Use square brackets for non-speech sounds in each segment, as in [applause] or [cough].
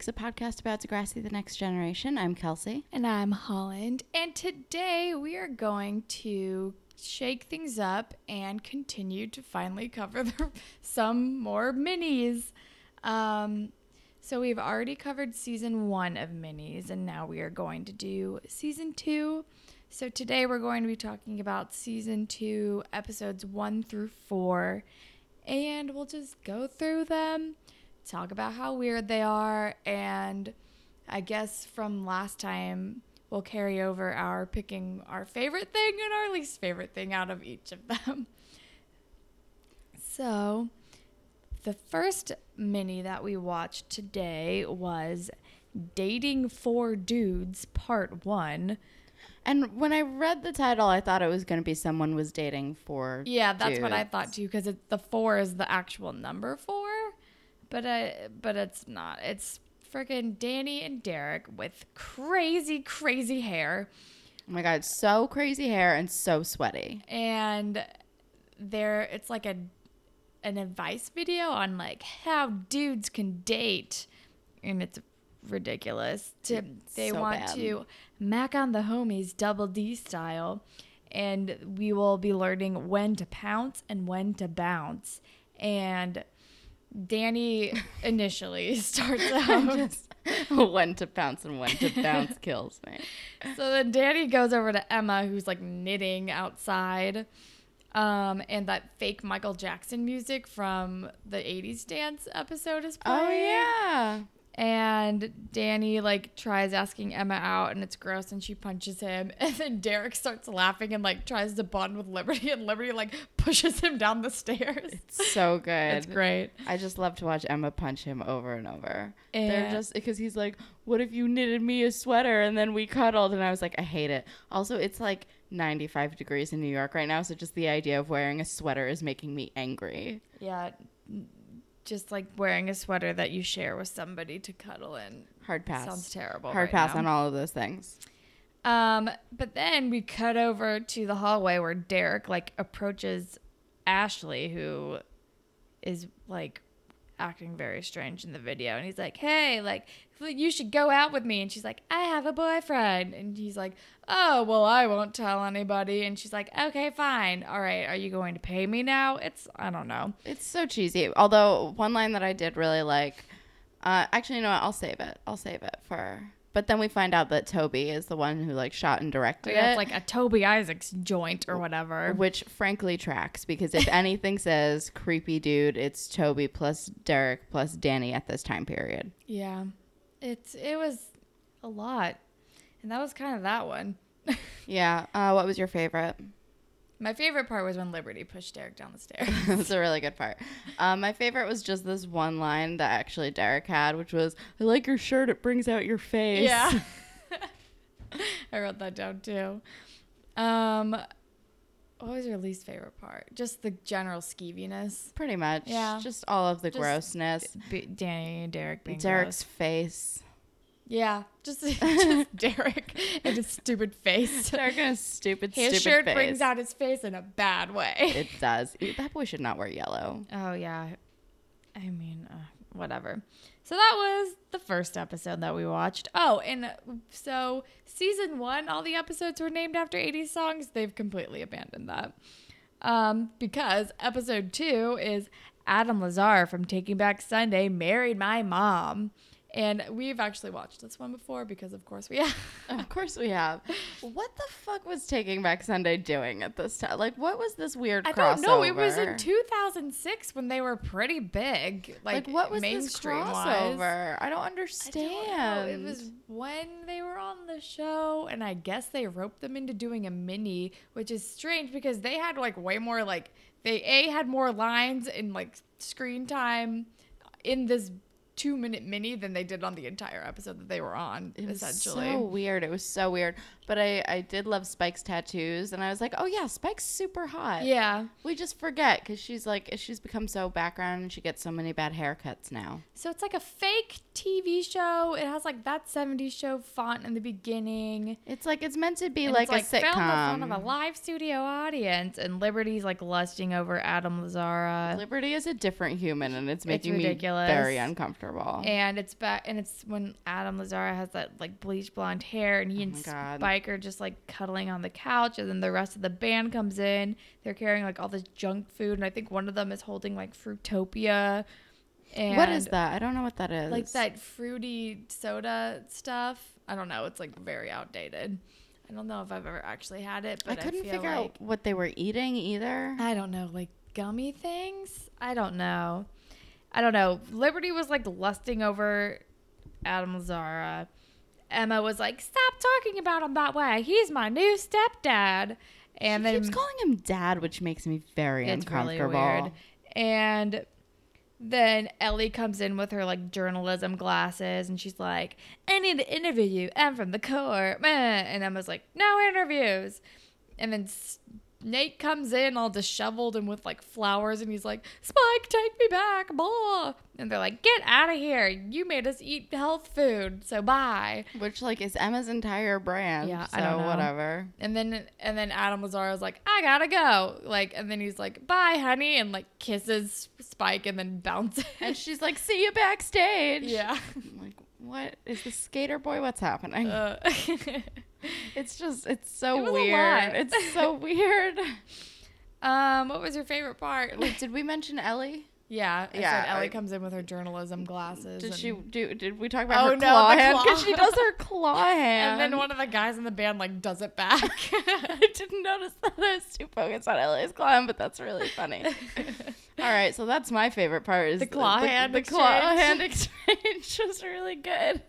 Pigs, a podcast about Degrassi, the next generation. I'm Kelsey. And I'm Holland. And today we are going to shake things up and continue to finally cover the, [laughs] some more minis. Um, so we've already covered season one of minis, and now we are going to do season two. So today we're going to be talking about season two, episodes one through four, and we'll just go through them, talk about how weird they are, and I guess from last time we'll carry over our picking our favorite thing and our least favorite thing out of each of them. So, the first mini that we watched today was Dating Four Dudes Part 1. And when I read the title, I thought it was going to be someone was dating for. Yeah, that's what I thought too because the 4 is the actual number 4, but I but it's not. It's freaking Danny and Derek with crazy crazy hair. Oh my god, so crazy hair and so sweaty. and there it's like a an advice video on like how dudes can date and it's ridiculous to they so want bad. to mac on the homies double d style and we will be learning when to pounce and when to bounce and danny [laughs] initially starts out Just [laughs] when to pounce and when to [laughs] bounce kills me. So then Danny goes over to Emma, who's like knitting outside. Um, and that fake Michael Jackson music from the 80s dance episode is playing. Oh yeah. And Danny like tries asking Emma out and it's gross and she punches him. [laughs] And then Derek starts laughing and like tries to bond with Liberty and Liberty like pushes him down the stairs. It's so [laughs] good. It's great. I just love to watch Emma punch him over and over. They're just because he's like, "What if you knitted me a sweater and then we cuddled?" And I was like, "I hate it." Also, it's like 95 degrees in New York right now, so just the idea of wearing a sweater is making me angry. Yeah. Just like wearing a sweater that you share with somebody to cuddle in. Hard pass. Sounds terrible. Hard right pass now. on all of those things. Um, but then we cut over to the hallway where Derek like approaches Ashley, who is like acting very strange in the video, and he's like, "Hey, like you should go out with me," and she's like, "I have a boyfriend," and he's like, "Oh, well, I won't tell anybody," and she's like, "Okay, fine, all right, are you going to pay me now?" It's I don't know. It's so cheesy. Although one line that I did really like, uh, actually, you know what? I'll save it. I'll save it for. But then we find out that Toby is the one who like shot and directed Yeah, it. it's like a Toby Isaacs joint or whatever. Which frankly tracks because if anything [laughs] says creepy dude, it's Toby plus Derek plus Danny at this time period. Yeah. It's it was a lot. And that was kind of that one. [laughs] Yeah. Uh, what was your favorite? My favorite part was when Liberty pushed Derek down the stairs. [laughs] That's a really good part. Um, my favorite was just this one line that actually Derek had, which was, "I like your shirt. It brings out your face." yeah. [laughs] [laughs] I wrote that down too. Um what was your least favorite part? Just the general skeeviness. Pretty much. Yeah. Just all of the Just grossness. B- Danny and Derek being Derek's gross. face. Yeah, just, [laughs] just [laughs] Derek [laughs] and his stupid face. Derek and his stupid, His stupid shirt face. brings out his face in a bad way. It does. That boy should not wear yellow. Oh yeah, I mean, uh, whatever. So that was the first episode that we watched. Oh, and so season one, all the episodes were named after 80s songs. They've completely abandoned that um, because episode two is Adam Lazzara from Taking Back Sunday married my mom. And we've actually watched this one before because, of course, we have. Of course we have. [laughs] What the fuck was Taking Back Sunday doing at this time? Like, what was this weird I crossover? don't know. It was in 2006 when they were pretty big. Like, Like, what was this mainstream crossover? I don't I understand. don't know. It was when they were on the show, and I guess they roped them into doing a mini, which is strange because they had like way more like they a had more lines and like screen time in this two minute mini than they did on the entire episode that they were on. It was essentially, so weird. It was so weird. But I, I did love Spike's tattoos, and I was like, oh yeah, Spike's super hot. yeah. We just forget because she's like she's become so background, and she gets so many bad haircuts now. So it's like a fake TV show. It has like that 70s show font in the beginning. It's like it's meant to be And like, it's, a filmed in front of a live studio audience, and Liberty's like lusting over Adam Lazzara. Liberty is a different human, and it's making ridiculous. me very uncomfortable. Uncomfortable. and it's back and it's when Adam Lazzara has that like bleach blonde hair and he Oh and. Spike are just like cuddling on the couch and then the rest of the band comes in. They're carrying like all this junk food and I think one of them is holding like Fruitopia. And what is that? I don't know what that is. Like that fruity soda stuff. I don't know. It's like very outdated. I don't know if I've ever actually had it, I but I, couldn't feel figure like out what they were eating either. I don't know, like gummy things. I don't know. I don't know. Liberty was like lusting over Adam Lazzara. Emma was like, "Stop talking about him that way. He's my new stepdad." And she then keeps calling him dad, which makes me very it's really uncomfortable. weird. And then Ellie comes in with her like journalism glasses and she's like, I need to interview you. I'm from the court. [laughs] And Emma's like, no interviews. And then Snake comes in all disheveled and with like flowers and he's like, Spike, take me back. Blah. And they're like, get out of here. You made us eat health food. So bye. Which like is Emma's entire brand. Yeah, so I don't know. whatever. And then and then Adam Lazzara's like, I gotta go. Like, and then he's like, bye, honey, and like kisses Spike and then bounces. And she's like, "See you backstage." yeah. [laughs] I'm like, what is the skater boy? What's happening? Uh, [laughs] [laughs] it's just, it's so It weird. It's [laughs] so weird. um, what was your favorite part? Wait, did we mention Ellie? Yeah, I Yeah, said Ellie I- comes in with her journalism glasses. Did she do? Did we talk about Oh, her no, claw the hand? Because she does her [laughs] claw hand. And then one of the guys in the band like does it back. [laughs] I didn't notice that I was too focused on Ellie's claw hand, but that's really funny. All right, so that's my favorite part is The claw hand The claw hand exchange was really good.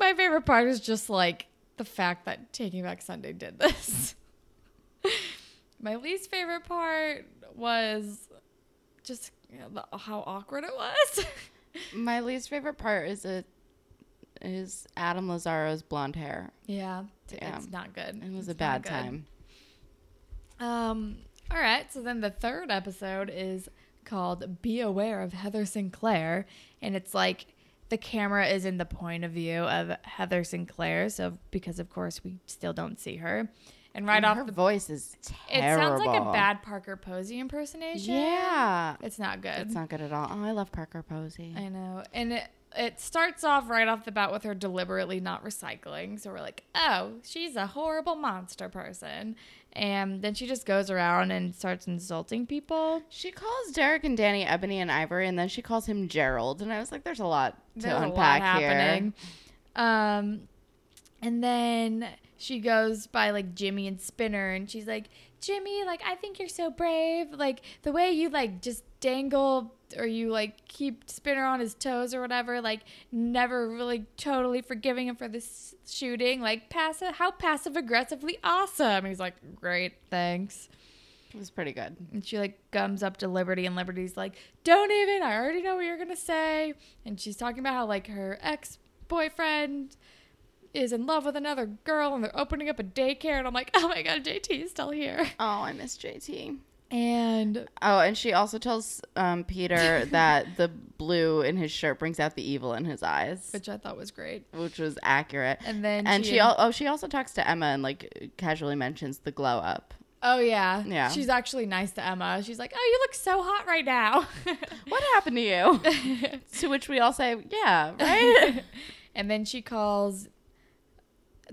My favorite part is just like the fact that Taking Back Sunday did this. [laughs] My least favorite part was just you know, the, how awkward it was. [laughs] My least favorite part is a is Adam Lazzara's blonde hair. yeah, Yeah. it's not good. It was a bad time. Um. All right. So then the third episode is called "Be Aware of Heather Sinclair," and it's like the camera is in the point of view of Heather Sinclair. So because of course we still don't see her, and right And off her the voice is terrible. it sounds like a bad Parker Posey impersonation. Yeah, It's not good. it's not good at all. Oh, I love Parker Posey. I know. And it it starts off right off the bat with her deliberately not recycling. So we're like, "Oh, she's a horrible monster person." And then she just goes around and starts insulting people. She calls Derek and Danny Ebony and Ivory, and then she calls him Gerald. And I was like, "There's a lot to There's a lot unpack here." Um and then she goes by like Jimmy and Spinner and she's like, "Jimmy, like I think you're so brave. Like the way you like just dangle or you like keep Spinner on his toes or whatever, like never really totally forgiving him for this shooting. Like passive how passive aggressively awesome." He's like, "Great, thanks." It was pretty good. And she like gums up to Liberty, and Liberty's like, "Don't even. I already know what you're gonna say." And she's talking about how like her ex boyfriend is in love with another girl, and they're opening up a daycare. And I'm like, "Oh my god, JT is still here." Oh, I miss JT. And Oh, and she also tells um, Peter [laughs] that the blue in his shirt brings out the evil in his eyes, which I thought was great. which was accurate. And then And she, al- oh she also talks to Emma and like casually mentions the glow up. oh yeah, Yeah. She's actually nice to Emma. She's like, "Oh, you look so hot right now." [laughs] What happened to you? [laughs] to which we all say, yeah, right. and then she calls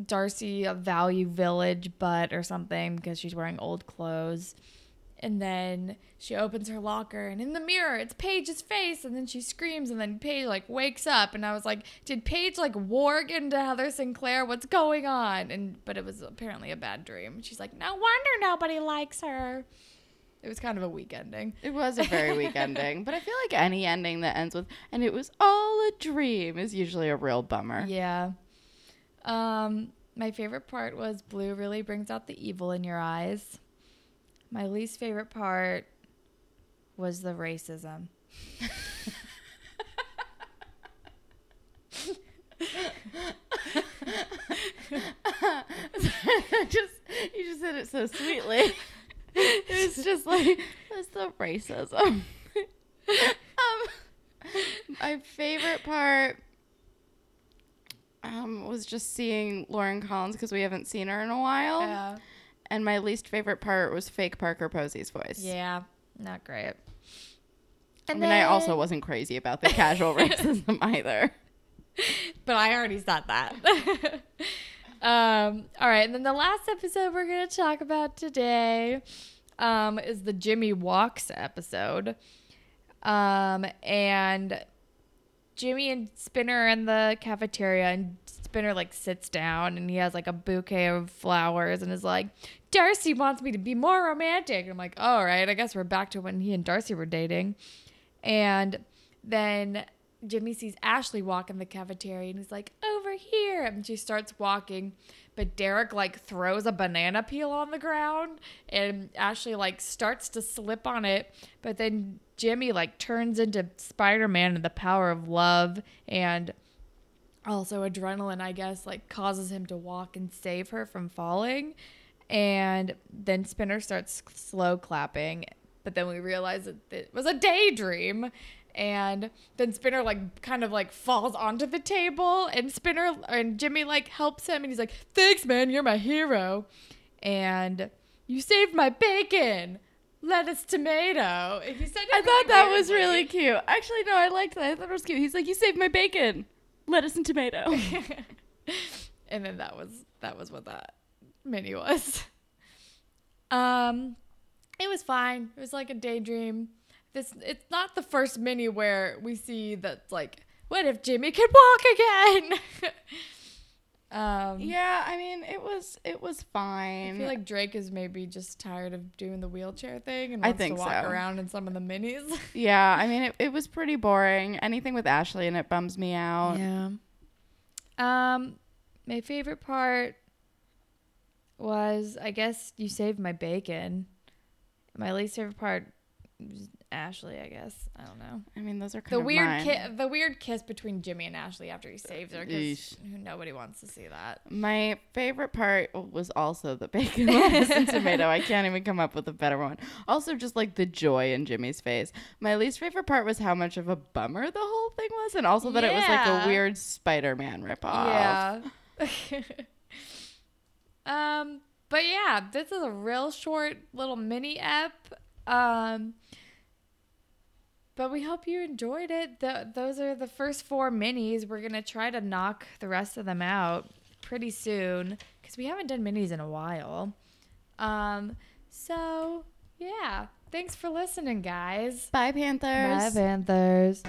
Darcy a value village butt or something because she's wearing old clothes. And then she opens her locker and in the mirror it's Paige's face and then she screams and then Paige like wakes up and I was like, did Paige like warg into Heather Sinclair? What's going on? And but it was apparently a bad dream. She's like, no wonder nobody likes her. It was kind of a weak ending. it was a very weak [laughs] ending, but I feel like any ending that ends with "and it was all a dream" is usually a real bummer. Yeah. Um, my favorite part was blue really brings out the evil in your eyes. My least favorite part was the racism. [laughs] just you just said it so sweetly. it was just like that's the racism. [laughs] um, my favorite part um, was just seeing Lauren Collins because we haven't seen her in a while. Yeah. And my least favorite part was fake Parker Posey's voice. Yeah. Not great. I And mean, I also wasn't crazy about the casual [laughs] racism either. but I already said that. [laughs] um, all right, and then the last episode we're gonna talk about today um, is the Jimmy Walks episode. Um, and Jimmy and Spinner in the cafeteria, and Spinner like sits down, and he has like a bouquet of flowers, and is like, "Darcy wants me to be more romantic." And I'm like, "All right, I guess we're back to when he and Darcy were dating." And then Jimmy sees Ashley walk in the cafeteria and he's like, over here. And she starts walking, but Derek like throws a banana peel on the ground and Ashley like starts to slip on it. But then Jimmy like turns into Spider Man and the power of love and also adrenaline, I guess, like causes him to walk and save her from falling. And then Spinner starts slow clapping, but then we realize that it was a daydream. And then Spinner like kind of like falls onto the table, and Spinner and Jimmy like helps him, and he's like, "Thanks, man, you're my hero." And you saved my bacon, lettuce, tomato. He said, I thought that was really cute. Actually, no, I liked that. I thought it was cute. He's like, "You saved my bacon, lettuce and tomato." [laughs] and then that was that was what that mini was. [laughs] Um, it was fine. It was like a daydream. This it's not the first mini where we see that like, what if Jimmy could walk again? [laughs] um, yeah, I mean, it was it was I fine. feel like Drake is maybe just tired of doing the wheelchair thing and I wants think to walk so. around in some of the minis. [laughs] yeah, I mean, it, it was pretty boring. Anything with Ashley in it bums me out. Yeah. Um, my favorite part was, I guess, you saved my bacon. My least favorite part Ashley. I guess I don't know I mean, those are kind the of weird ki- the weird kiss between Jimmy and Ashley after he saves her because nobody wants to see that. My favorite part was also the bacon, [laughs] lettuce, and tomato. I can't even come up with a better one. Also, just like the joy in Jimmy's face. My least favorite part was how much of a bummer the whole thing was, and also that it was like a weird Spider-Man ripoff. Yeah. [laughs] um, but yeah, this is a real short little mini ep. Um, but we hope you enjoyed it. The, those are the first four minis. We're gonna try to knock the rest of them out pretty soon because we haven't done minis in a while. Um, so yeah, thanks for listening, guys. Bye, Panthers. Bye, Panthers.